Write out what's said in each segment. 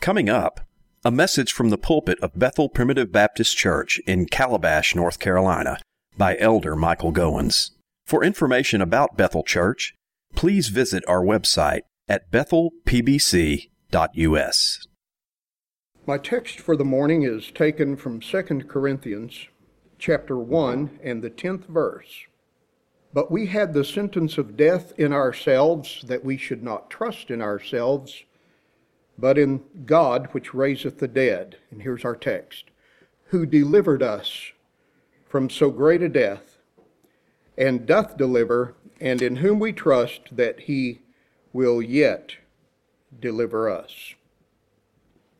Coming up, a message from the pulpit of Bethel Primitive Baptist Church in Calabash, North Carolina, by Elder Michael Goins. For information about Bethel Church, please visit our website at bethelpbc.us. My text for the morning is taken from 2 Corinthians chapter 1 and the 10th verse. But we had the sentence of death in ourselves that we should not trust in ourselves but in God which raiseth the dead. And here's our text who delivered us from so great a death, and doth deliver, and in whom we trust that he will yet deliver us.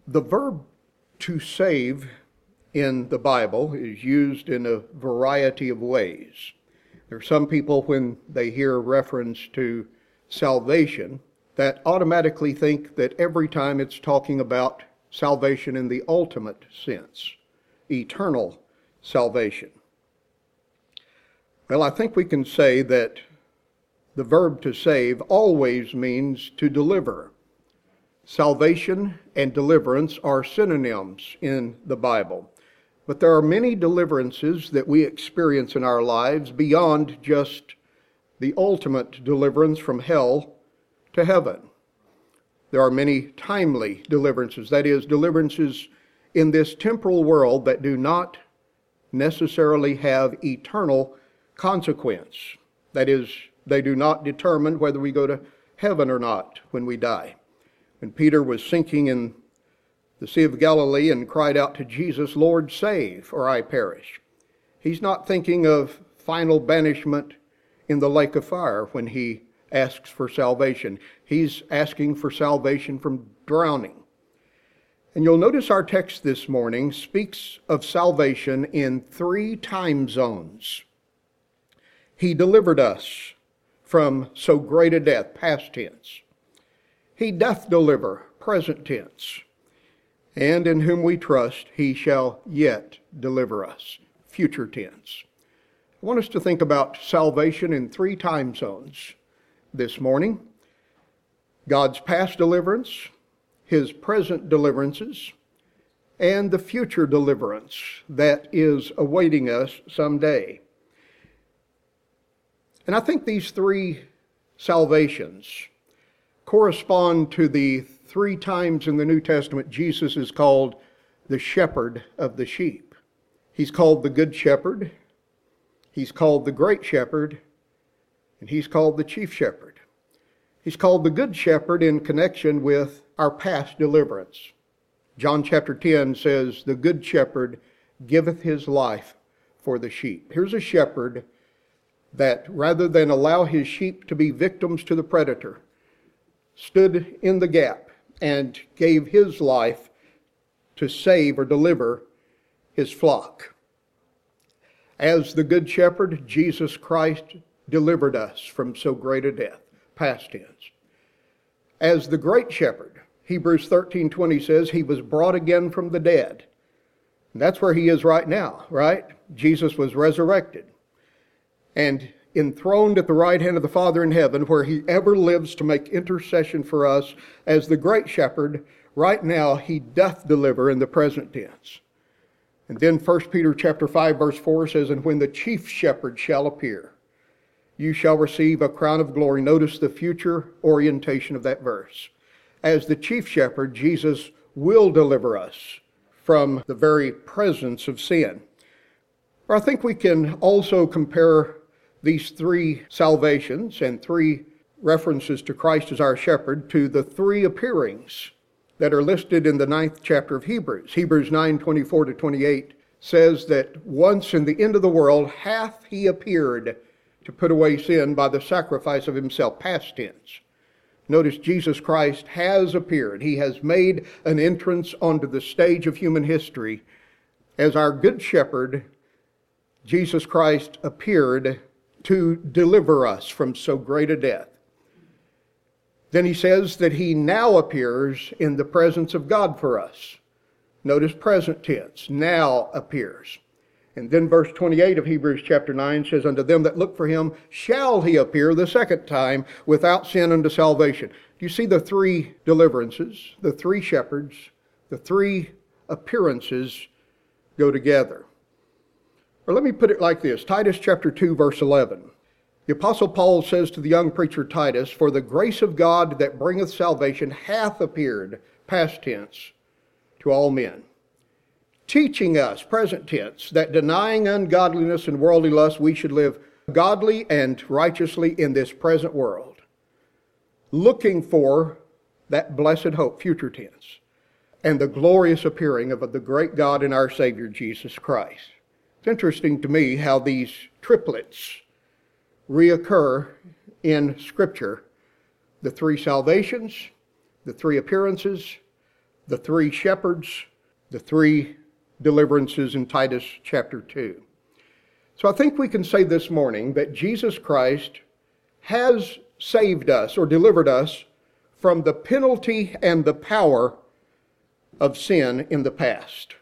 The verb to save in the Bible is used in a variety of ways. There are some people, when they hear reference to salvation, that automatically think that every time it's talking about salvation in the ultimate sense, eternal salvation. Well, I think we can say that the verb to save always means to deliver. Salvation and deliverance are synonyms in the Bible. But there are many deliverances that we experience in our lives beyond just the ultimate deliverance from hell to heaven. There are many timely deliverances, that is, deliverances in this temporal world that do not necessarily have eternal consequence. That is, they do not determine whether we go to heaven or not when we die. When Peter was sinking in the Sea of Galilee and cried out to Jesus, Lord, save, or I perish, he's not thinking of final banishment in the lake of fire when he asks for salvation. He's asking for salvation from drowning. And you'll notice our text this morning speaks of salvation in three time zones. He delivered us from so great a death, past tense. He doth deliver, present tense. And in whom we trust, he shall yet deliver us, future tense. I want us to think about salvation in three time zones this morning God's past deliverance, His present deliverances, and the future deliverance that is awaiting us someday. And I think these three salvations correspond to the three times in the New Testament Jesus is called the shepherd of the sheep. He's called the good shepherd, he's called the great shepherd, and he's called the chief shepherd. He's called the good shepherd in connection with our past deliverance. John chapter 10 says, The good shepherd giveth his life for the sheep. Here's a shepherd that rather than allow his sheep to be victims to the predator, stood in the gap and gave his life to save or deliver his flock. As the Good Shepherd, Jesus Christ delivered us from so great a death, past tense. As the great shepherd, Hebrews 13:20 says, he was brought again from the dead. And that's where he is right now, right? Jesus was resurrected and enthroned at the right hand of the Father in heaven, where he ever lives to make intercession for us as the great shepherd. Right now, he doth deliver in the present tense. And then 1 Peter chapter 5 verse 4 says, And when the chief shepherd shall appear, you shall receive a crown of glory. Notice the future orientation of that verse. As the chief shepherd, Jesus will deliver us from the very presence of sin. Or I think we can also compare these three salvations and three references to Christ as our shepherd to the three appearings that are listed in the ninth chapter of Hebrews. Hebrews 9 24 to 28 says that once in the end of the world hath he appeared to put away sin by the sacrifice of himself, past tense. Notice Jesus Christ has appeared. He has made an entrance onto the stage of human history. As our good shepherd, Jesus Christ appeared to deliver us from so great a death. Then he says that he now appears in the presence of God for us. Notice present tense, now appears. And then verse 28 of Hebrews chapter 9 says, Unto them that look for him shall he appear the second time without sin unto salvation. Do you see the three deliverances, the three shepherds, the three appearances go together. Or let me put it like this Titus chapter 2, verse 11. The Apostle Paul says to the young preacher Titus, For the grace of God that bringeth salvation hath appeared, past tense, to all men, teaching us, present tense, that denying ungodliness and worldly lust, we should live godly and righteously in this present world, looking for that blessed hope, future tense, and the glorious appearing of the great God and our Savior Jesus Christ. It's interesting to me how these triplets reoccur in Scripture the three salvations, the three appearances, the three shepherds, the three deliverances in Titus chapter 2. So I think we can say this morning that Jesus Christ has saved us or delivered us from the penalty and the power of sin in the past.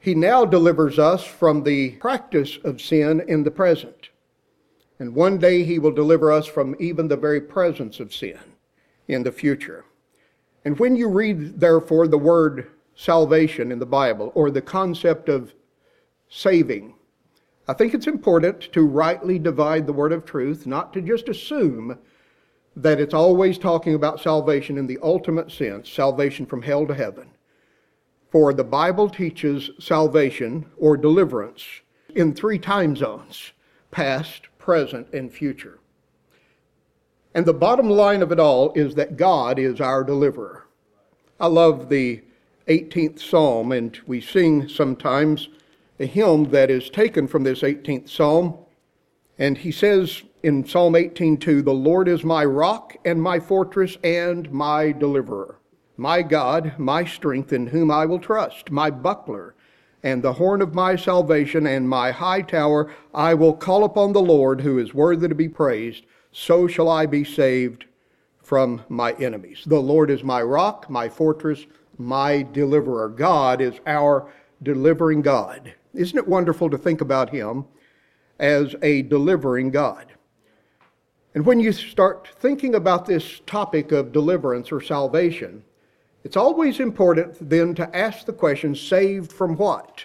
He now delivers us from the practice of sin in the present. And one day he will deliver us from even the very presence of sin in the future. And when you read, therefore, the word salvation in the Bible or the concept of saving, I think it's important to rightly divide the word of truth, not to just assume that it's always talking about salvation in the ultimate sense, salvation from hell to heaven. For the Bible teaches salvation or deliverance in three time zones past, present, and future. And the bottom line of it all is that God is our deliverer. I love the 18th Psalm, and we sing sometimes a hymn that is taken from this 18th Psalm. And he says in Psalm 18:2, "The Lord is my rock and my fortress and my deliverer, my God, my strength in whom I will trust, my buckler and the horn of my salvation and my high tower, I will call upon the Lord who is worthy to be praised, so shall I be saved from my enemies. The Lord is my rock, my fortress, my deliverer. God is our delivering God. Isn't it wonderful to think about Him as a delivering God? And when you start thinking about this topic of deliverance or salvation, it's always important then to ask the question saved from what?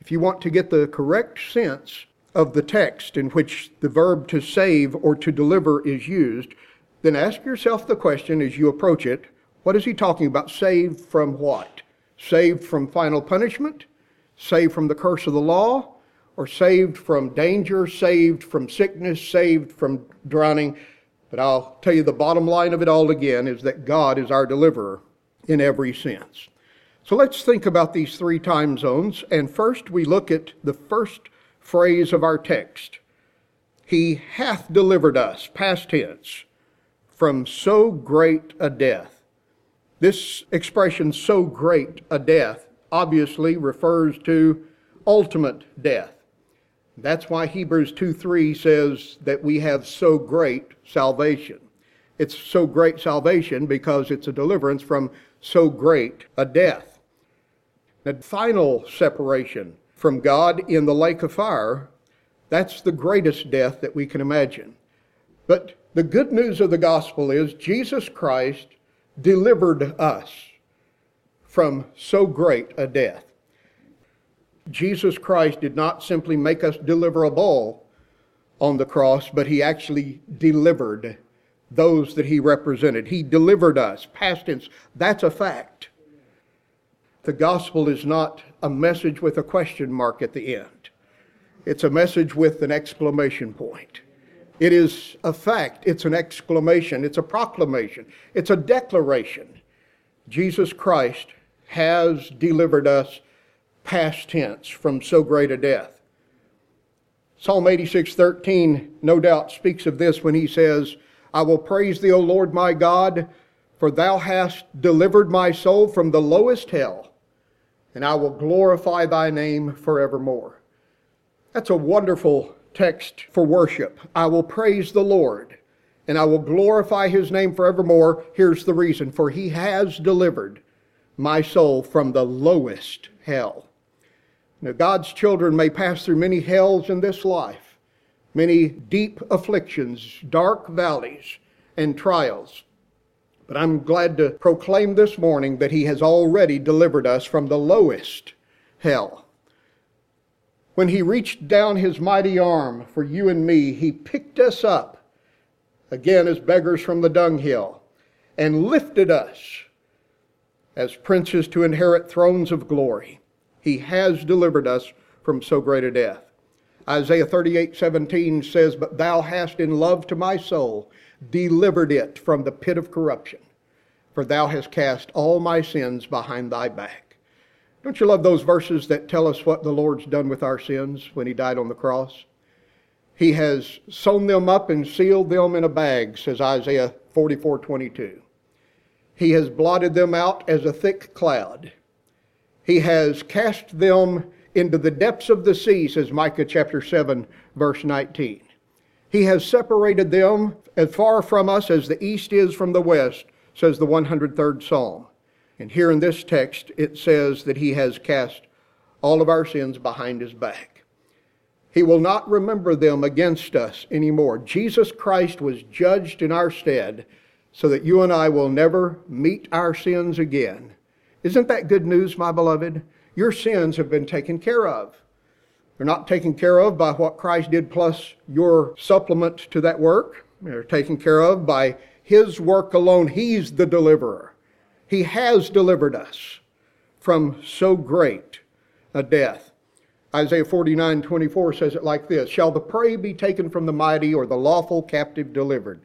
If you want to get the correct sense of the text in which the verb to save or to deliver is used, then ask yourself the question as you approach it what is he talking about? Saved from what? Saved from final punishment? Saved from the curse of the law? Or saved from danger? Saved from sickness? Saved from drowning? But I'll tell you the bottom line of it all again is that God is our deliverer in every sense. So let's think about these three time zones. And first, we look at the first phrase of our text He hath delivered us, past tense, from so great a death. This expression, so great a death, obviously refers to ultimate death. That's why Hebrews 2 3 says that we have so great salvation. It's so great salvation because it's a deliverance from so great a death. The final separation from God in the lake of fire, that's the greatest death that we can imagine. But the good news of the gospel is Jesus Christ delivered us from so great a death. Jesus Christ did not simply make us deliverable on the cross, but he actually delivered those that he represented. He delivered us, past tense. That's a fact. The gospel is not a message with a question mark at the end, it's a message with an exclamation point. It is a fact, it's an exclamation, it's a proclamation, it's a declaration. Jesus Christ has delivered us past tense from so great a death. Psalm 86:13 no doubt speaks of this when he says, I will praise thee, O Lord my God, for thou hast delivered my soul from the lowest hell, and I will glorify thy name forevermore. That's a wonderful text for worship. I will praise the Lord, and I will glorify his name forevermore. Here's the reason for he has delivered my soul from the lowest hell. Now, God's children may pass through many hells in this life many deep afflictions, dark valleys, and trials. But I'm glad to proclaim this morning that He has already delivered us from the lowest hell. When He reached down His mighty arm for you and me, He picked us up, again as beggars from the dunghill, and lifted us as princes to inherit thrones of glory. He has delivered us from so great a death. Isaiah 38 17 says, But thou hast in love to my soul delivered it from the pit of corruption, for thou hast cast all my sins behind thy back. Don't you love those verses that tell us what the Lord's done with our sins when he died on the cross? He has sewn them up and sealed them in a bag, says Isaiah 44 22. He has blotted them out as a thick cloud. He has cast them into the depths of the sea, says Micah chapter 7, verse 19. He has separated them as far from us as the east is from the west, says the 103rd Psalm. And here in this text, it says that he has cast all of our sins behind his back. He will not remember them against us anymore. Jesus Christ was judged in our stead so that you and I will never meet our sins again. Isn't that good news, my beloved? Your sins have been taken care of. They're not taken care of by what Christ did plus your supplement to that work. They're taken care of by His work alone. He's the deliverer. He has delivered us from so great a death. Isaiah 49 24 says it like this Shall the prey be taken from the mighty or the lawful captive delivered?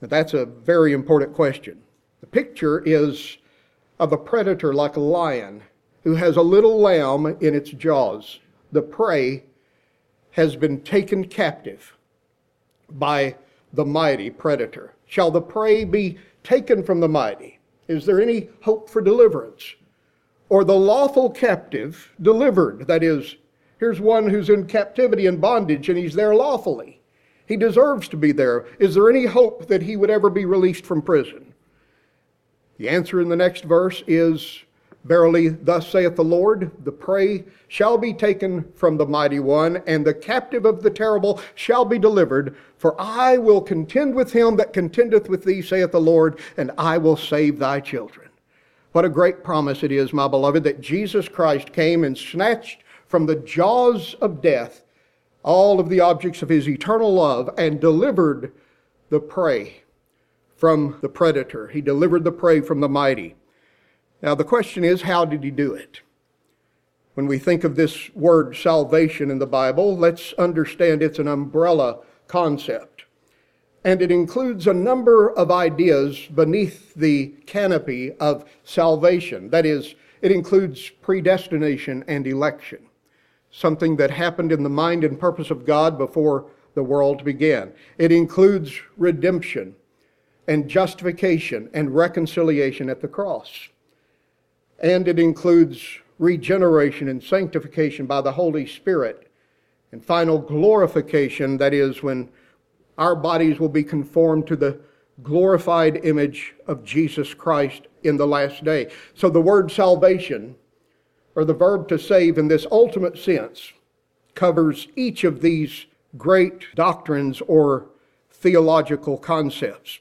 Now, that's a very important question. The picture is of a predator like a lion who has a little lamb in its jaws the prey has been taken captive by the mighty predator. Shall the prey be taken from the mighty? Is there any hope for deliverance? Or the lawful captive delivered? That is, here's one who's in captivity and bondage and he's there lawfully. He deserves to be there. Is there any hope that he would ever be released from prison? The answer in the next verse is Verily, thus saith the Lord, the prey shall be taken from the mighty one, and the captive of the terrible shall be delivered. For I will contend with him that contendeth with thee, saith the Lord, and I will save thy children. What a great promise it is, my beloved, that Jesus Christ came and snatched from the jaws of death all of the objects of his eternal love and delivered the prey from the predator. He delivered the prey from the mighty. Now, the question is, how did he do it? When we think of this word salvation in the Bible, let's understand it's an umbrella concept. And it includes a number of ideas beneath the canopy of salvation. That is, it includes predestination and election, something that happened in the mind and purpose of God before the world began. It includes redemption and justification and reconciliation at the cross and it includes regeneration and sanctification by the Holy Spirit, and final glorification, that is, when our bodies will be conformed to the glorified image of Jesus Christ in the last day. So the word salvation, or the verb to save in this ultimate sense, covers each of these great doctrines or theological concepts.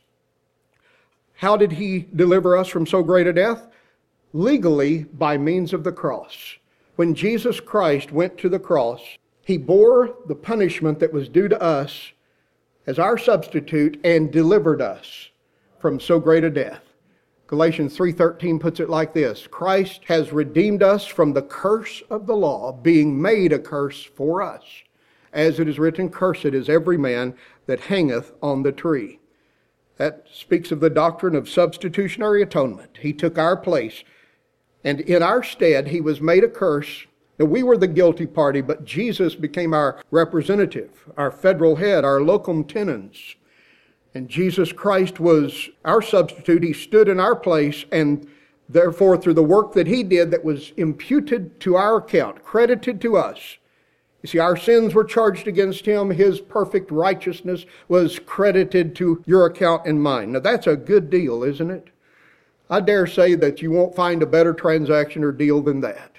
How did he deliver us from so great a death? Legally by means of the cross. When Jesus Christ went to the cross, he bore the punishment that was due to us as our substitute and delivered us from so great a death. Galatians 3:13 puts it like this: Christ has redeemed us from the curse of the law, being made a curse for us. As it is written, cursed is every man that hangeth on the tree. That speaks of the doctrine of substitutionary atonement. He took our place and in our stead, he was made a curse. Now, we were the guilty party, but Jesus became our representative, our federal head, our locum tenens. And Jesus Christ was our substitute. He stood in our place, and therefore, through the work that he did that was imputed to our account, credited to us. You see, our sins were charged against him. His perfect righteousness was credited to your account and mine. Now, that's a good deal, isn't it? I dare say that you won't find a better transaction or deal than that.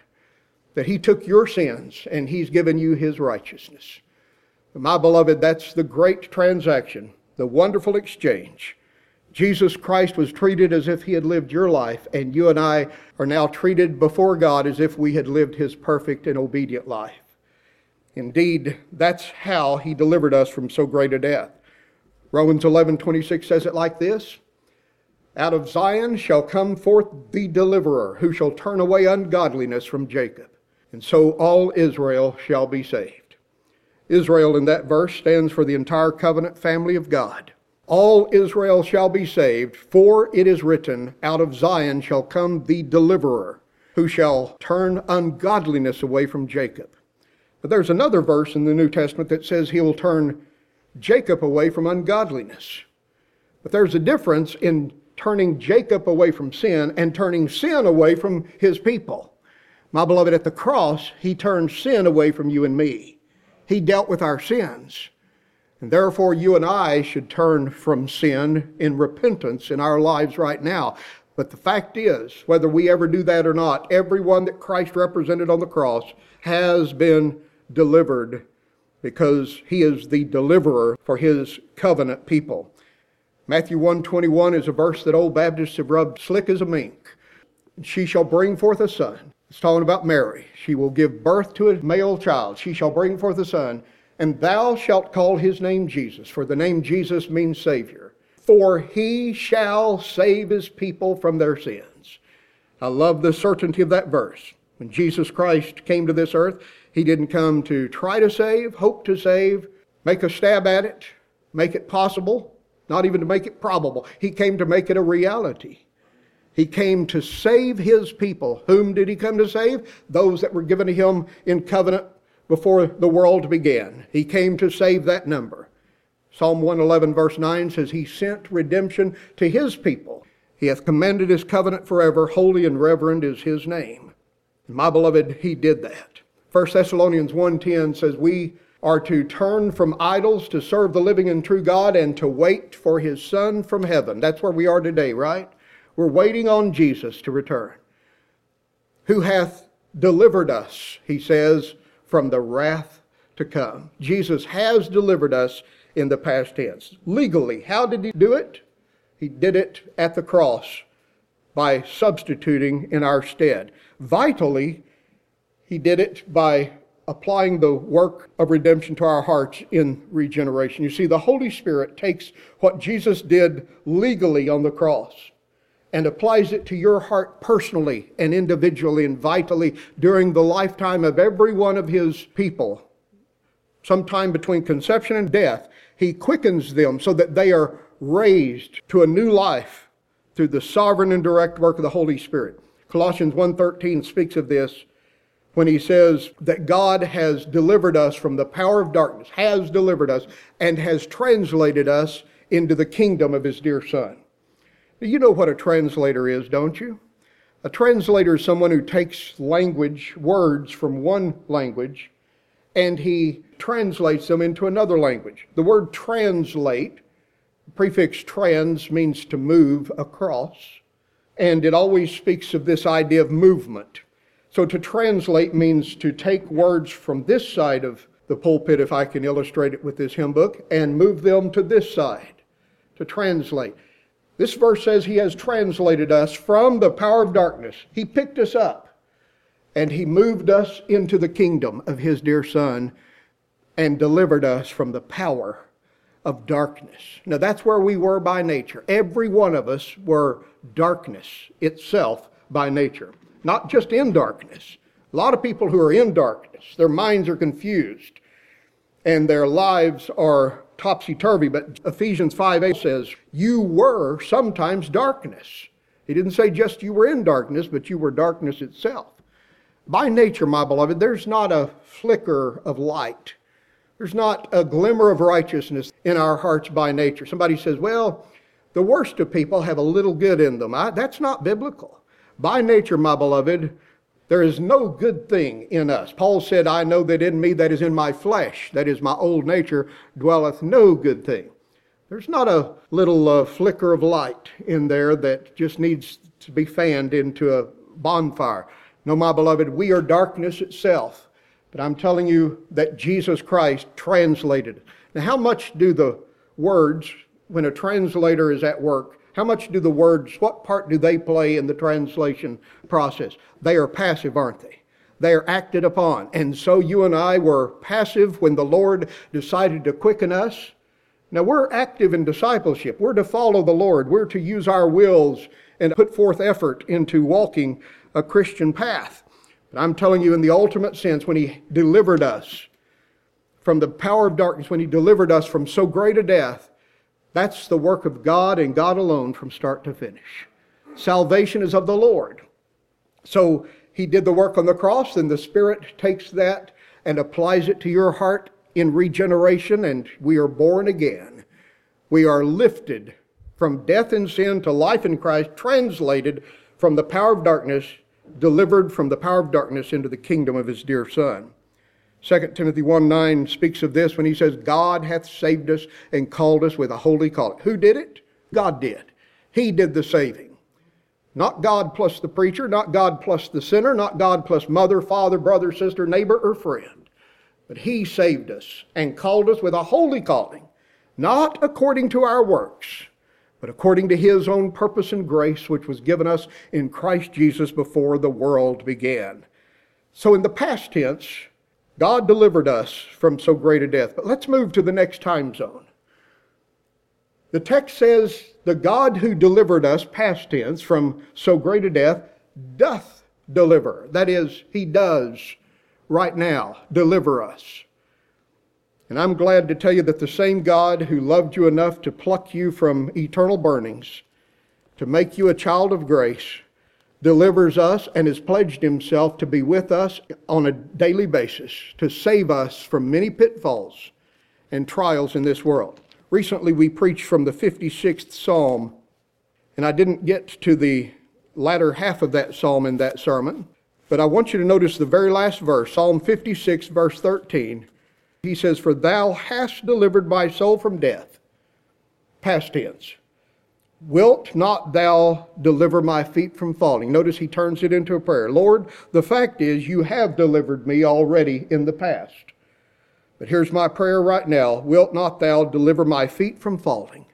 That He took your sins and He's given you His righteousness. My beloved, that's the great transaction, the wonderful exchange Jesus Christ was treated as if he had lived your life, and you and I are now treated before God as if we had lived his perfect and obedient life. Indeed, that's how he delivered us from so great a death. Romans 11:26 says it like this: Out of Zion shall come forth the deliverer, who shall turn away ungodliness from Jacob, and so all Israel shall be saved. Israel in that verse stands for the entire covenant family of God. All Israel shall be saved, for it is written, Out of Zion shall come the deliverer, who shall turn ungodliness away from Jacob. But there's another verse in the New Testament that says he will turn Jacob away from ungodliness. But there's a difference in turning Jacob away from sin and turning sin away from his people. My beloved, at the cross, he turned sin away from you and me. He dealt with our sins. And therefore, you and I should turn from sin in repentance in our lives right now. But the fact is, whether we ever do that or not, everyone that Christ represented on the cross has been delivered because he is the deliverer for his covenant people. Matthew 121 is a verse that old Baptists have rubbed slick as a mink. She shall bring forth a son. It's talking about Mary. She will give birth to a male child. She shall bring forth a son, and thou shalt call his name Jesus, for the name Jesus means Savior. For he shall save his people from their sins. I love the certainty of that verse. When Jesus Christ came to this earth, he didn't come to try to save, hope to save, make a stab at it, make it possible, not even to make it probable. He came to make it a reality. He came to save his people. Whom did he come to save? Those that were given to him in covenant before the world began. He came to save that number. Psalm 111, verse 9 says, He sent redemption to his people. He hath commanded his covenant forever. Holy and reverend is his name. My beloved, he did that. 1 Thessalonians 1:10 says we are to turn from idols to serve the living and true God and to wait for his son from heaven. That's where we are today, right? We're waiting on Jesus to return. Who hath delivered us, he says, from the wrath to come. Jesus has delivered us in the past tense. Legally, how did he do it? He did it at the cross by substituting in our stead. Vitally, he did it by applying the work of redemption to our hearts in regeneration. You see, the Holy Spirit takes what Jesus did legally on the cross and applies it to your heart personally and individually and vitally during the lifetime of every one of his people. Sometime between conception and death, he quickens them so that they are raised to a new life through the sovereign and direct work of the Holy Spirit. Colossians 1:13 speaks of this when he says that God has delivered us from the power of darkness, has delivered us, and has translated us into the kingdom of his dear Son. You know what a translator is, don't you? A translator is someone who takes language, words from one language, and he translates them into another language. The word translate, prefix trans, means to move across, and it always speaks of this idea of movement. So to translate means to take words from this side of the pulpit, if I can illustrate it with this hymn book, and move them to this side. To translate. This verse says he has translated us from the power of darkness. He picked us up and he moved us into the kingdom of his dear son and delivered us from the power of darkness. Now that's where we were by nature. Every one of us were darkness itself by nature not just in darkness. A lot of people who are in darkness, their minds are confused and their lives are topsy turvy. But Ephesians 5 8 says, You were sometimes darkness. He didn't say just you were in darkness, but you were darkness itself. By nature, my beloved, there's not a flicker of light. There's not a glimmer of righteousness in our hearts by nature. Somebody says, Well, the worst of people have a little good in them. I, that's not biblical. By nature, my beloved, there is no good thing in us. Paul said, I know that in me, that is in my flesh, that is my old nature, dwelleth no good thing. There's not a little uh, flicker of light in there that just needs to be fanned into a bonfire. No, my beloved, we are darkness itself. But I'm telling you that Jesus Christ translated. Now, how much do the words, when a translator is at work, How much do the words, what part do they play in the translation process? They are passive, aren't they? They are acted upon. And so you and I were passive when the Lord decided to quicken us. Now we're active in discipleship. We're to follow the Lord. We're to use our wills and put forth effort into walking a Christian path. But I'm telling you, in the ultimate sense, when He delivered us from the power of darkness, when He delivered us from so great a death, that's the work of God and God alone from start to finish. Salvation is of the Lord. So he did the work on the cross, and the Spirit takes that and applies it to your heart in regeneration, and we are born again. We are lifted from death and sin to life in Christ, translated from the power of darkness, delivered from the power of darkness into the kingdom of his dear Son. 2 Timothy 1 9 speaks of this when he says, God hath saved us and called us with a holy calling. Who did it? God did. He did the saving. Not God plus the preacher, not God plus the sinner, not God plus mother, father, brother, sister, neighbor, or friend. But He saved us and called us with a holy calling, not according to our works, but according to His own purpose and grace, which was given us in Christ Jesus before the world began. So, in the past tense, God delivered us from so great a death. But let's move to the next time zone. The text says, The God who delivered us, past tense, from so great a death, doth deliver. That is, He does right now deliver us. And I'm glad to tell you that the same God who loved you enough to pluck you from eternal burnings, to make you a child of grace, delivers us and has pledged himself to be with us on a daily basis to save us from many pitfalls and trials in this world. Recently, we preached from the 56th Psalm, and I didn't get to the latter half of that psalm in that sermon, but I want you to notice the very last verse, Psalm 56, verse 13. He says, For thou hast delivered my soul from death. Past tense. Wilt not thou deliver my feet from falling? Notice he turns it into a prayer. Lord, the fact is, you have delivered me already in the past. But here's my prayer right now Wilt not thou deliver my feet from falling,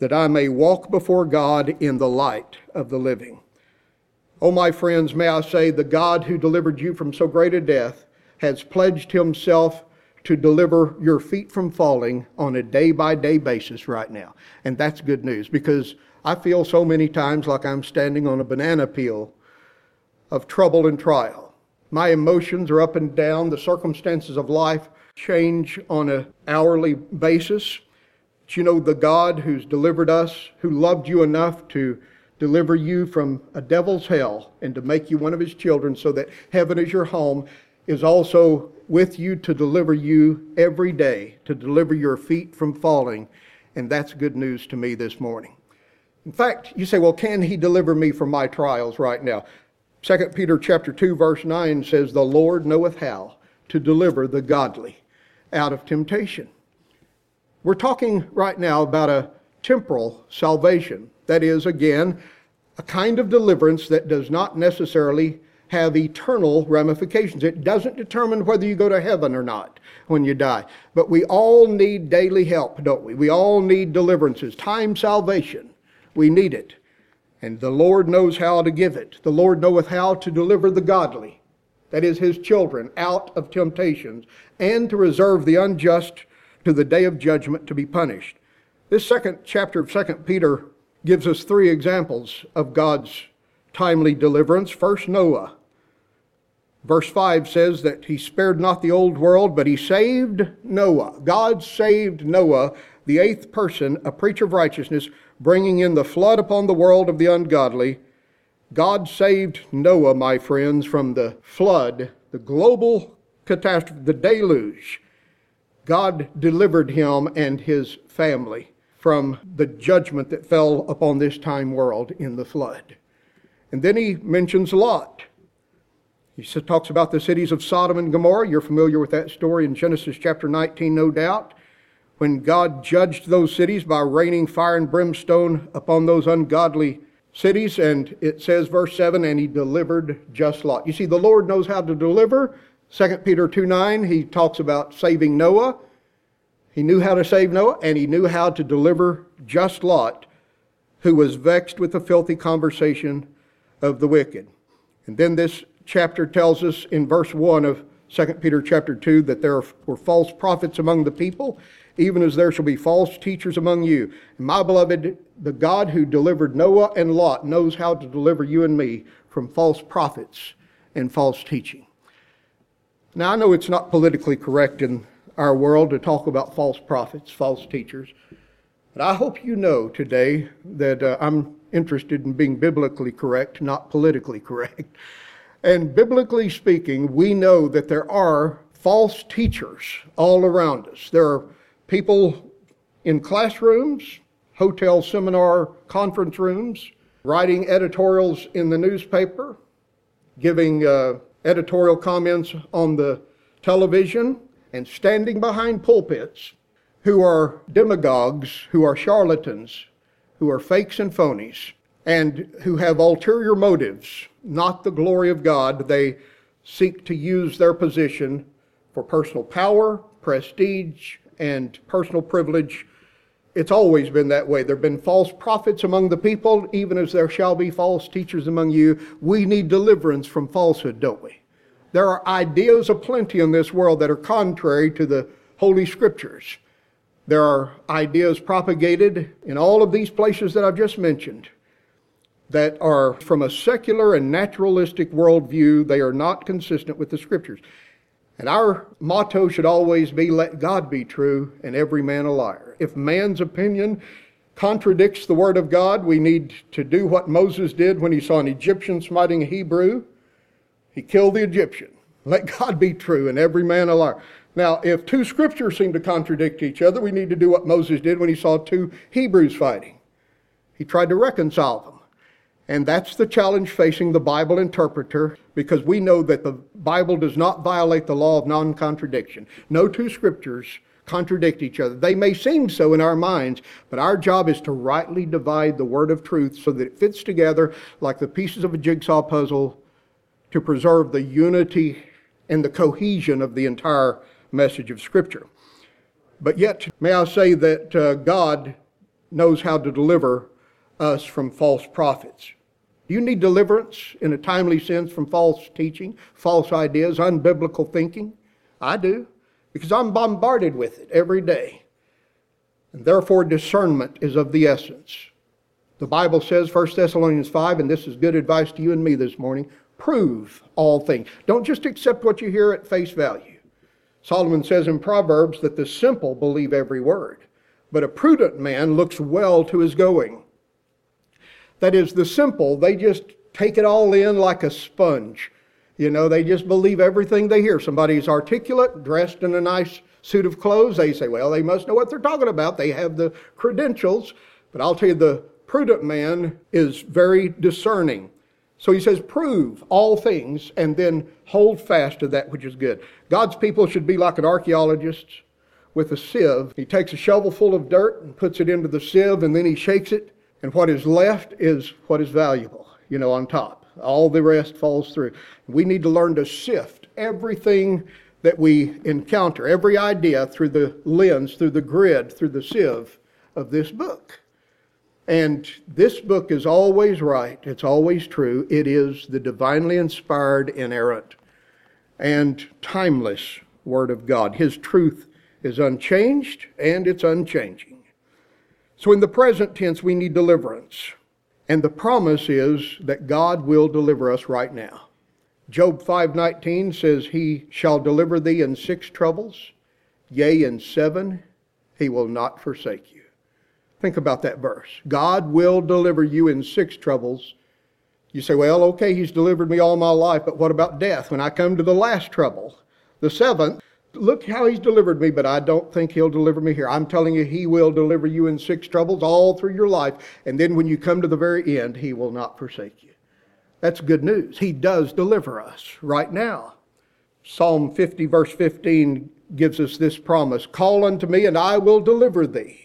that I may walk before God in the light of the living? Oh, my friends, may I say, the God who delivered you from so great a death has pledged himself to deliver your feet from falling on a day by day basis right now. And that's good news because I feel so many times like I'm standing on a banana peel of trouble and trial. My emotions are up and down. The circumstances of life change on an hourly basis. But you know, the God who's delivered us, who loved you enough to deliver you from a devil's hell and to make you one of his children so that heaven is your home, is also with you to deliver you every day, to deliver your feet from falling. And that's good news to me this morning. In fact, you say, well, can he deliver me from my trials right now? 2 Peter chapter 2 verse 9 says, "The Lord knoweth how to deliver the godly out of temptation. We're talking right now about a temporal salvation. That is, again, a kind of deliverance that does not necessarily have eternal ramifications. It doesn't determine whether you go to heaven or not when you die. But we all need daily help, don't we? We all need deliverances, time salvation. We need it. And the Lord knows how to give it. The Lord knoweth how to deliver the godly that is, his children, out of temptations, and to reserve the unjust to the day of judgment to be punished. This second chapter of 2 Peter gives us three examples of God's timely deliverance. First, Noah. Verse 5 says that he spared not the old world, but he saved Noah. God saved Noah, the eighth person, a preacher of righteousness, bringing in the flood upon the world of the ungodly God saved Noah, my friends, from the flood, the global catastrophe, the deluge. God delivered him and his family from the judgment that fell upon this time world in the flood. And then he mentions Lot. He talks about the cities of Sodom and Gomorrah. You're familiar with that story in Genesis chapter 19, no doubt. When God judged those cities by raining fire and brimstone upon those ungodly cities, and it says, verse 7, and he delivered just Lot. You see, the Lord knows how to deliver. 2 Peter 2 9, he talks about saving Noah. He knew how to save Noah, and he knew how to deliver just Lot, who was vexed with the filthy conversation of the wicked. And then this chapter tells us in verse 1 of 2 Peter chapter 2 that there were false prophets among the people, even as there shall be false teachers among you. And my beloved, the God who delivered Noah and Lot knows how to deliver you and me from false prophets and false teaching. Now, I know it's not politically correct in our world to talk about false prophets, false teachers, but I hope you know today that uh, I'm interested in being biblically correct, not politically correct. And biblically speaking, we know that there are false teachers all around us. There are people in classrooms, hotel seminar conference rooms, writing editorials in the newspaper, giving uh, editorial comments on the television, and standing behind pulpits who are demagogues, who are charlatans, who are fakes and phonies, and who have ulterior motives, not the glory of God. They seek to use their position for personal power, prestige, and personal privilege. It's always been that way. There have been false prophets among the people, even as there shall be false teachers among you. We need deliverance from falsehood, don't we? There are ideas aplenty in this world that are contrary to the Holy Scriptures. There are ideas propagated in all of these places that I've just mentioned that are from a secular and naturalistic worldview. They are not consistent with the Scriptures. And our motto should always be let God be true and every man a liar. If man's opinion contradicts the Word of God, we need to do what Moses did when he saw an Egyptian smiting a Hebrew. He killed the Egyptian. Let God be true and every man a liar. Now, if two scriptures seem to contradict each other, we need to do what Moses did when he saw two Hebrews fighting. He tried to reconcile them. And that's the challenge facing the Bible interpreter because we know that the Bible does not violate the law of non contradiction. No two scriptures contradict each other. They may seem so in our minds, but our job is to rightly divide the word of truth so that it fits together like the pieces of a jigsaw puzzle to preserve the unity and the cohesion of the entire message of Scripture. But yet, may I say that uh, God knows how to deliver us from false prophets. Do you need deliverance in a timely sense from false teaching, false ideas, unbiblical thinking? I do, because I'm bombarded with it every day. And therefore, discernment is of the essence. The Bible says, 1 Thessalonians 5, and this is good advice to you and me this morning prove all things. Don't just accept what you hear at face value. Solomon says in Proverbs that the simple believe every word, but a prudent man looks well to his going. That is, the simple, they just take it all in like a sponge. You know, they just believe everything they hear. Somebody's articulate, dressed in a nice suit of clothes. They say, well, they must know what they're talking about. They have the credentials. But I'll tell you, the prudent man is very discerning. So he says, prove all things and then hold fast to that which is good. God's people should be like an archaeologist with a sieve. He takes a shovel full of dirt and puts it into the sieve and then he shakes it and what is left is what is valuable, you know, on top. All the rest falls through. We need to learn to sift everything that we encounter, every idea through the lens, through the grid, through the sieve of this book. And this book is always right, it's always true. It is the divinely inspired, inerrant, and timeless Word of God. His truth is unchanged and it's unchanging. So in the present tense, we need deliverance. And the promise is that God will deliver us right now. Job 5:19 says he shall deliver thee in six troubles, yea in seven he will not forsake you. Think about that verse. God will deliver you in six troubles. You say, well, okay, he's delivered me all my life, but what about death? When I come to the last trouble, the seventh, Look how he's delivered me, but I don't think he'll deliver me here. I'm telling you, he will deliver you in six troubles all through your life. And then when you come to the very end, he will not forsake you. That's good news. He does deliver us right now. Psalm 50, verse 15, gives us this promise Call unto me, and I will deliver thee,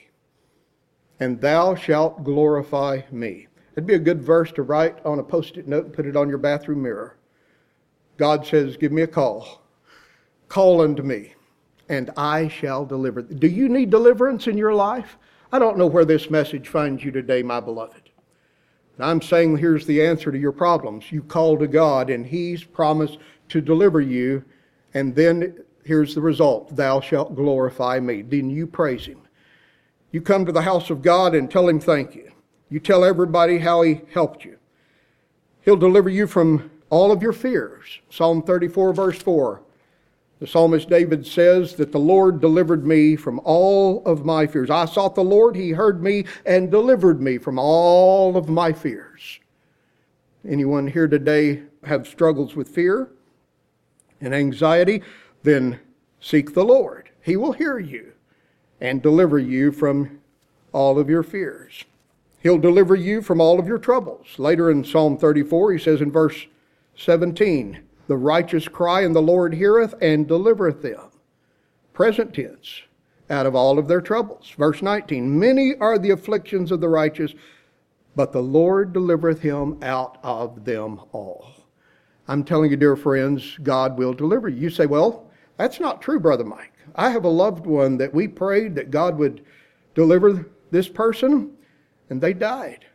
and thou shalt glorify me. It'd be a good verse to write on a post it note and put it on your bathroom mirror. God says, Give me a call. Call unto me, and I shall deliver. Do you need deliverance in your life? I don't know where this message finds you today, my beloved. I'm saying here's the answer to your problems. You call to God, and He's promised to deliver you, and then here's the result Thou shalt glorify me. Then you praise Him. You come to the house of God and tell Him thank you. You tell everybody how He helped you. He'll deliver you from all of your fears. Psalm 34, verse 4. The psalmist David says that the Lord delivered me from all of my fears. I sought the Lord, he heard me and delivered me from all of my fears. Anyone here today have struggles with fear and anxiety? Then seek the Lord. He will hear you and deliver you from all of your fears. He'll deliver you from all of your troubles. Later in Psalm 34, he says in verse 17, the righteous cry, and the Lord heareth and delivereth them. Present tense, out of all of their troubles. Verse 19 Many are the afflictions of the righteous, but the Lord delivereth him out of them all. I'm telling you, dear friends, God will deliver you. You say, well, that's not true, Brother Mike. I have a loved one that we prayed that God would deliver this person, and they died.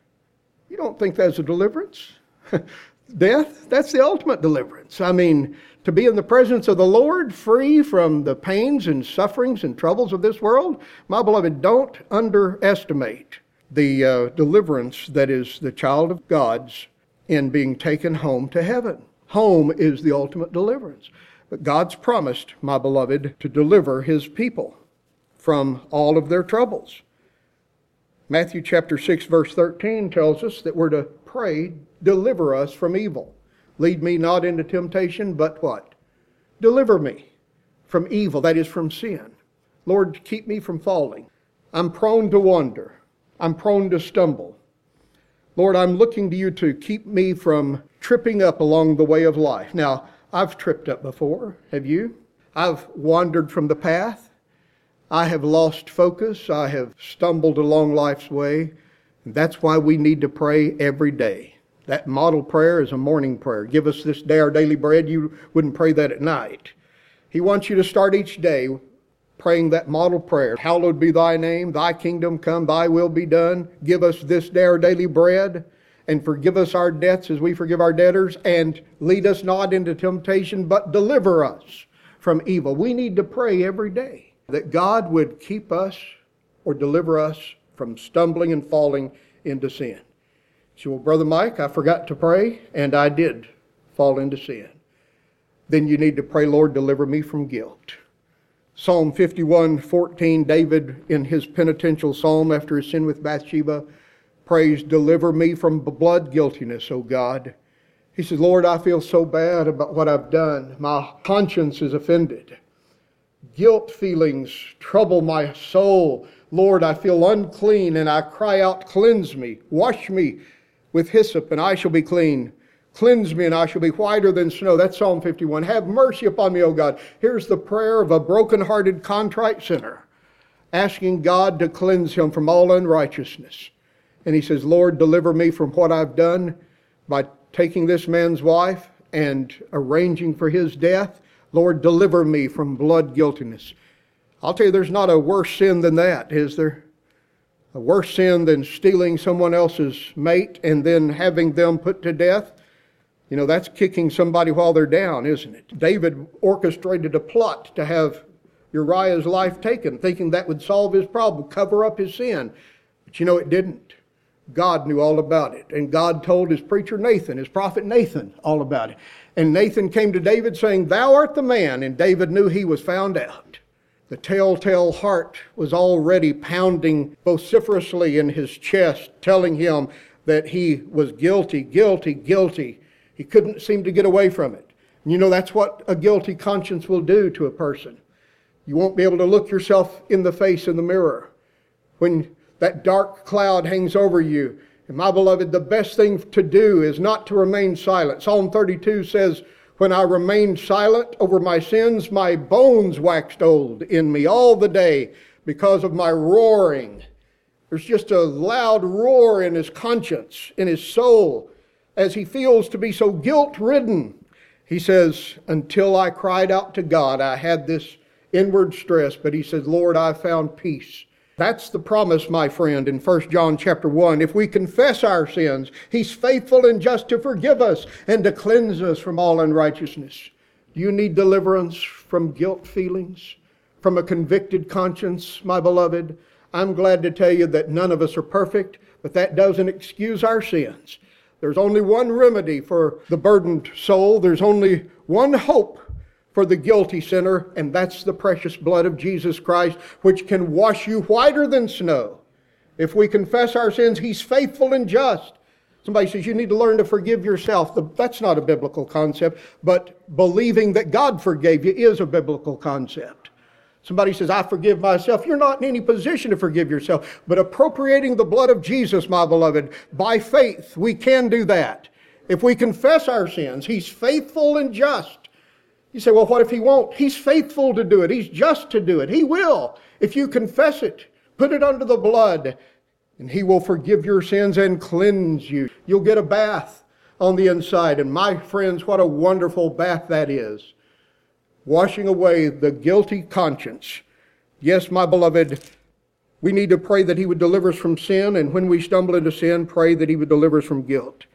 You don't think that's a deliverance? death, that's the ultimate deliverance. I mean, to be in the presence of the Lord, free from the pains and sufferings and troubles of this world, my beloved, don't underestimate the uh, deliverance that is the child of God's in being taken home to heaven. Home is the ultimate deliverance. But God's promised, my beloved, to deliver his people from all of their troubles. Matthew chapter 6 verse 13 tells us that we're to pray Deliver us from evil. Lead me not into temptation, but what? Deliver me from evil, that is, from sin. Lord, keep me from falling. I'm prone to wander. I'm prone to stumble. Lord, I'm looking to you to keep me from tripping up along the way of life. Now, I've tripped up before. Have you? I've wandered from the path. I have lost focus. I have stumbled along life's way. And that's why we need to pray every day. That model prayer is a morning prayer. Give us this day our daily bread. You wouldn't pray that at night. He wants you to start each day praying that model prayer. Hallowed be thy name, thy kingdom come, thy will be done. Give us this day our daily bread, and forgive us our debts as we forgive our debtors, and lead us not into temptation, but deliver us from evil. We need to pray every day that God would keep us or deliver us from stumbling and falling into sin. She well, Brother Mike, I forgot to pray, and I did fall into sin. Then you need to pray, Lord, deliver me from guilt. Psalm 51 14, David, in his penitential psalm after his sin with Bathsheba, prays, Deliver me from blood guiltiness, O God. He says, Lord, I feel so bad about what I've done. My conscience is offended. Guilt feelings trouble my soul. Lord, I feel unclean and I cry out, Cleanse me, wash me with hyssop, and I shall be clean. Cleanse me, and I shall be whiter than snow. That's Psalm 51. Have mercy upon me, O God. Here's the prayer of a broken-hearted, contrite sinner, asking God to cleanse him from all unrighteousness. And he says, Lord, deliver me from what I've done by taking this man's wife and arranging for his death. Lord, deliver me from blood guiltiness. I'll tell you, there's not a worse sin than that, is there? a worse sin than stealing someone else's mate and then having them put to death. You know, that's kicking somebody while they're down, isn't it? David orchestrated a plot to have Uriah's life taken, thinking that would solve his problem, cover up his sin. But you know, it didn't. God knew all about it. And God told his preacher Nathan, his prophet Nathan, all about it. And Nathan came to David saying, Thou art the man. And David knew he was found out. The telltale heart was already pounding vociferously in his chest, telling him that he was guilty, guilty, guilty. He couldn't seem to get away from it. And you know, that's what a guilty conscience will do to a person. You won't be able to look yourself in the face in the mirror. When that dark cloud hangs over you, and my beloved, the best thing to do is not to remain silent. Psalm 32 says, when I remained silent over my sins, my bones waxed old in me all the day because of my roaring. There's just a loud roar in his conscience, in his soul, as he feels to be so guilt ridden. He says, Until I cried out to God, I had this inward stress, but he says, Lord, I found peace That's the promise, my friend, in 1 John chapter 1. If we confess our sins, he's faithful and just to forgive us and to cleanse us from all unrighteousness. Do you need deliverance from guilt feelings, from a convicted conscience, my beloved? I'm glad to tell you that none of us are perfect, but that doesn't excuse our sins. There's only one remedy for the burdened soul. There's only one hope for the guilty sinner, and that's the precious blood of Jesus Christ, which can wash you whiter than snow. If we confess our sins, He's faithful and just. Somebody says you need to learn to forgive yourself. That's not a biblical concept, but believing that God forgave you is a biblical concept. Somebody says, I forgive myself. You're not in any position to forgive yourself. But appropriating the blood of Jesus, my beloved, by faith, we can do that. If we confess our sins, He's faithful and just you say, well, what if he won't? He's faithful to do it. He's just to do it. He will. If you confess it, put it under the blood, and he will forgive your sins and cleanse you. You'll get a bath on the inside. And my friends, what a wonderful bath that is. Washing away the guilty conscience. Yes, my beloved, we need to pray that he would deliver us from sin, and when we stumble into sin, pray that he would deliver us from guilt.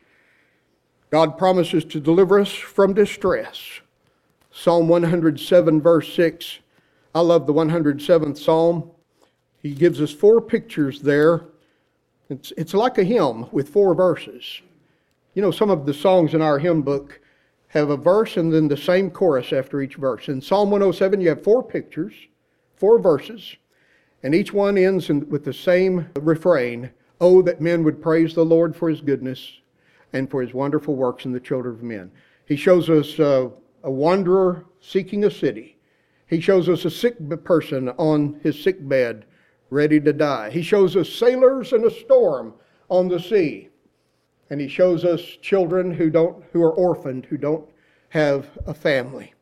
God promises to deliver us from distress. Psalm 107, verse 6. I love the 107th Psalm. He gives us four pictures there. It's, it's like a hymn with four verses. You know, some of the songs in our hymn book have a verse and then the same chorus after each verse. In Psalm 107, you have four pictures, four verses, and each one ends in, with the same refrain Oh, that men would praise the Lord for his goodness and for his wonderful works in the children of men. He shows us uh, a wanderer seeking a city. He shows us a sick person on his sick bed, ready to die. He shows us sailors in a storm on the sea. And he shows us children who don't who are orphaned, who don't have a family.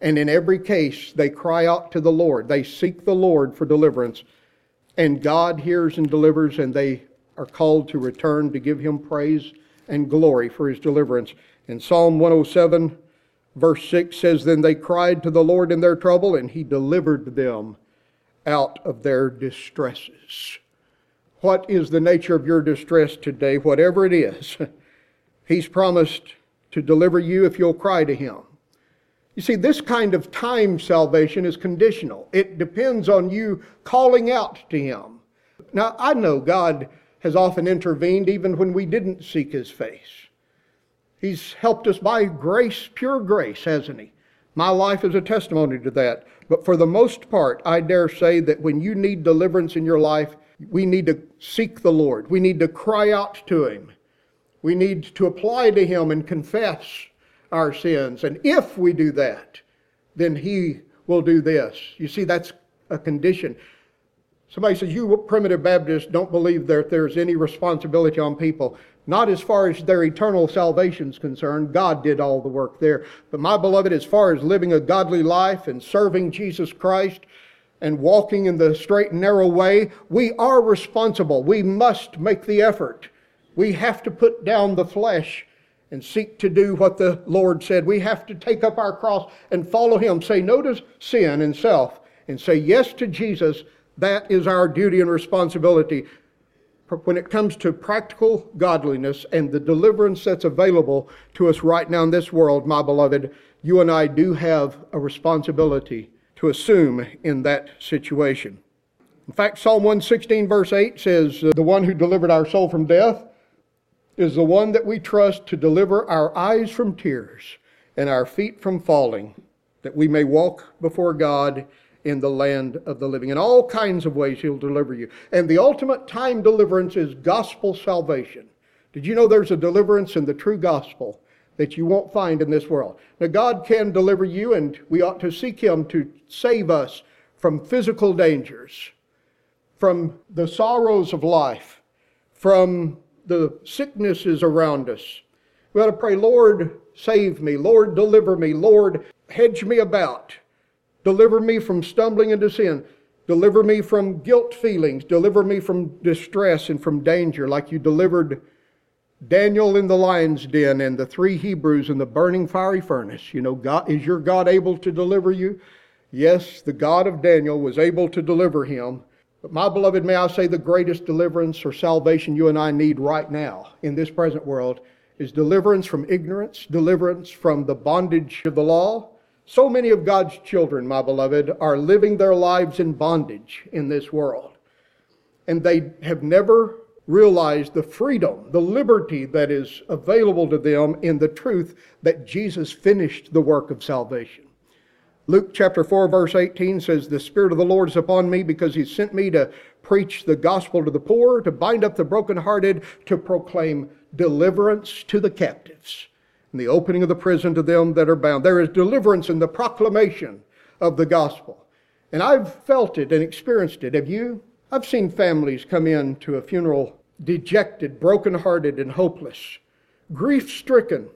And in every case, they cry out to the Lord. They seek the Lord for deliverance. And God hears and delivers, and they are called to return to give him praise and glory for his deliverance. In Psalm 107, Verse 6 says, Then they cried to the Lord in their trouble, and he delivered them out of their distresses. What is the nature of your distress today? Whatever it is, he's promised to deliver you if you'll cry to him. You see, this kind of time salvation is conditional. It depends on you calling out to him. Now, I know God has often intervened even when we didn't seek his face. He's helped us by grace, pure grace, hasn't He? My life is a testimony to that. But for the most part, I dare say that when you need deliverance in your life, we need to seek the Lord. We need to cry out to Him. We need to apply to Him and confess our sins. And if we do that, then He will do this. You see, that's a condition. Somebody says, You primitive Baptists don't believe that there's any responsibility on people. Not as far as their eternal salvation is concerned. God did all the work there. But my beloved, as far as living a godly life and serving Jesus Christ and walking in the straight and narrow way, we are responsible. We must make the effort. We have to put down the flesh and seek to do what the Lord said. We have to take up our cross and follow Him. Say no to sin and self and say yes to Jesus. That is our duty and responsibility when it comes to practical godliness and the deliverance that's available to us right now in this world, my beloved, you and I do have a responsibility to assume in that situation. In fact, Psalm 116, verse 8 says, The one who delivered our soul from death is the one that we trust to deliver our eyes from tears and our feet from falling, that we may walk before God in the land of the living. In all kinds of ways, He'll deliver you. And the ultimate time deliverance is gospel salvation. Did you know there's a deliverance in the true gospel that you won't find in this world? Now, God can deliver you, and we ought to seek Him to save us from physical dangers, from the sorrows of life, from the sicknesses around us. We ought to pray, Lord, save me. Lord, deliver me. Lord, hedge me about. Deliver me from stumbling into sin. Deliver me from guilt feelings. Deliver me from distress and from danger, like you delivered Daniel in the lion's den and the three Hebrews in the burning fiery furnace. You know, God, is your God able to deliver you? Yes, the God of Daniel was able to deliver him But my beloved, may I say the greatest deliverance or salvation you and I need right now in this present world is deliverance from ignorance, deliverance from the bondage of the law. So many of God's children, my beloved, are living their lives in bondage in this world. And they have never realized the freedom, the liberty that is available to them in the truth that Jesus finished the work of salvation. Luke chapter 4, verse 18 says, The Spirit of the Lord is upon me because He sent me to preach the gospel to the poor, to bind up the brokenhearted, to proclaim deliverance to the captives, and the opening of the prison to them that are bound. There is deliverance in the proclamation of the gospel. And I've felt it and experienced it. Have you? I've seen families come in to a funeral dejected, brokenhearted, and hopeless, grief stricken,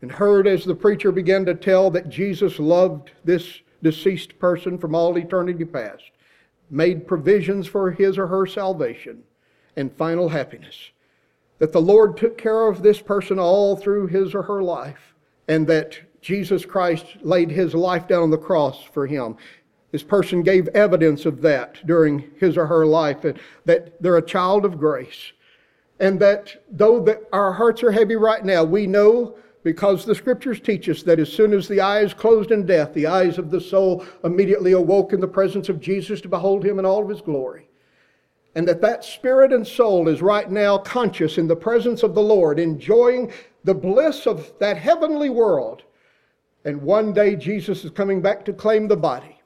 and heard as the preacher began to tell that Jesus loved this deceased person from all eternity past, made provisions for his or her salvation and final happiness that the Lord took care of this person all through his or her life, and that Jesus Christ laid his life down on the cross for him. This person gave evidence of that during his or her life, and that they're a child of grace. And that though that our hearts are heavy right now, we know because the scriptures teach us that as soon as the eyes closed in death, the eyes of the soul immediately awoke in the presence of Jesus to behold him in all of his glory and that that spirit and soul is right now conscious in the presence of the Lord, enjoying the bliss of that heavenly world. And one day Jesus is coming back to claim the body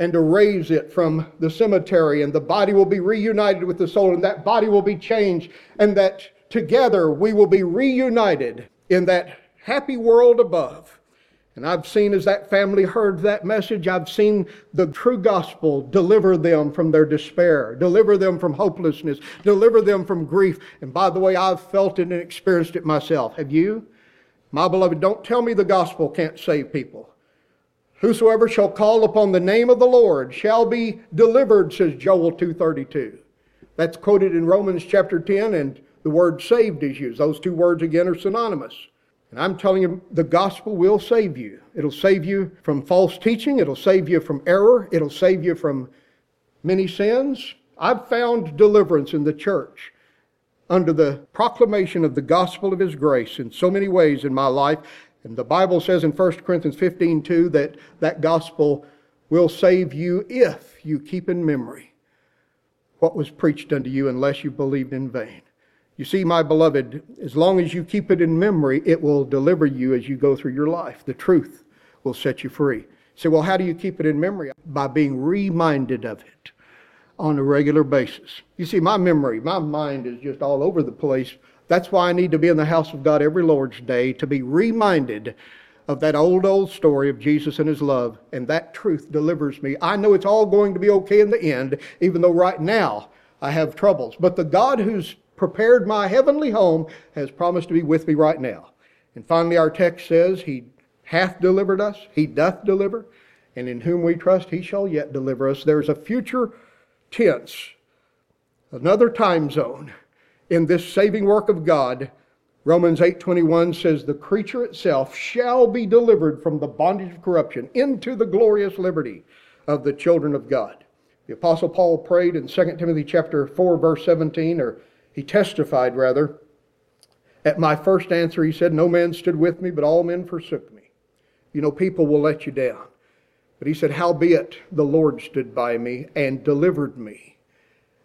and to raise it from the cemetery, and the body will be reunited with the soul, and that body will be changed, and that together we will be reunited in that happy world above. And I've seen as that family heard that message, I've seen the true gospel deliver them from their despair, deliver them from hopelessness, deliver them from grief. And by the way, I've felt it and experienced it myself. Have you? My beloved, don't tell me the gospel can't save people. Whosoever shall call upon the name of the Lord shall be delivered, says Joel 2.32. That's quoted in Romans chapter 10, and the word saved is used. Those two words again are synonymous. And I'm telling you, the gospel will save you. It'll save you from false teaching. It'll save you from error. It'll save you from many sins. I've found deliverance in the church under the proclamation of the gospel of his grace in so many ways in my life. And the Bible says in 1 Corinthians 15 2 that that gospel will save you if you keep in memory what was preached unto you unless you believed in vain. You see, my beloved, as long as you keep it in memory, it will deliver you as you go through your life. The truth will set you free. You say, well, how do you keep it in memory? By being reminded of it on a regular basis. You see, my memory, my mind is just all over the place. That's why I need to be in the house of God every Lord's Day to be reminded of that old, old story of Jesus and his love. And that truth delivers me. I know it's all going to be okay in the end, even though right now I have troubles. But the God who's prepared my heavenly home has promised to be with me right now. And finally, our text says, He hath delivered us, He doth deliver, and in whom we trust, He shall yet deliver us. There's a future tense, another time zone in this saving work of God. Romans 8:21 says the creature itself shall be delivered from the bondage of corruption into the glorious liberty of the children of God. The apostle Paul prayed in 2 Timothy chapter 4 verse 17 or he testified, rather. At my first answer, he said, No man stood with me, but all men forsook me. You know, people will let you down. But he said, Howbeit the Lord stood by me and delivered me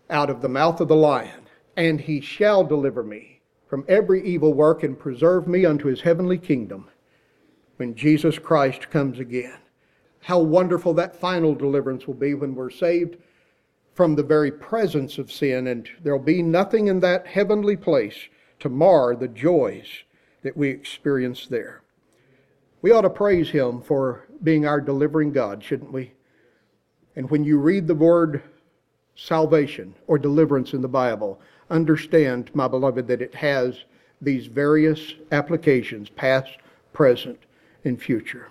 out of the mouth of the lion, and he shall deliver me from every evil work and preserve me unto his heavenly kingdom when Jesus Christ comes again. How wonderful that final deliverance will be when we're saved from the very presence of sin, and there'll be nothing in that heavenly place to mar the joys that we experience there. We ought to praise Him for being our delivering God, shouldn't we? And when you read the word salvation or deliverance in the Bible, understand, my beloved, that it has these various applications past, present, and future.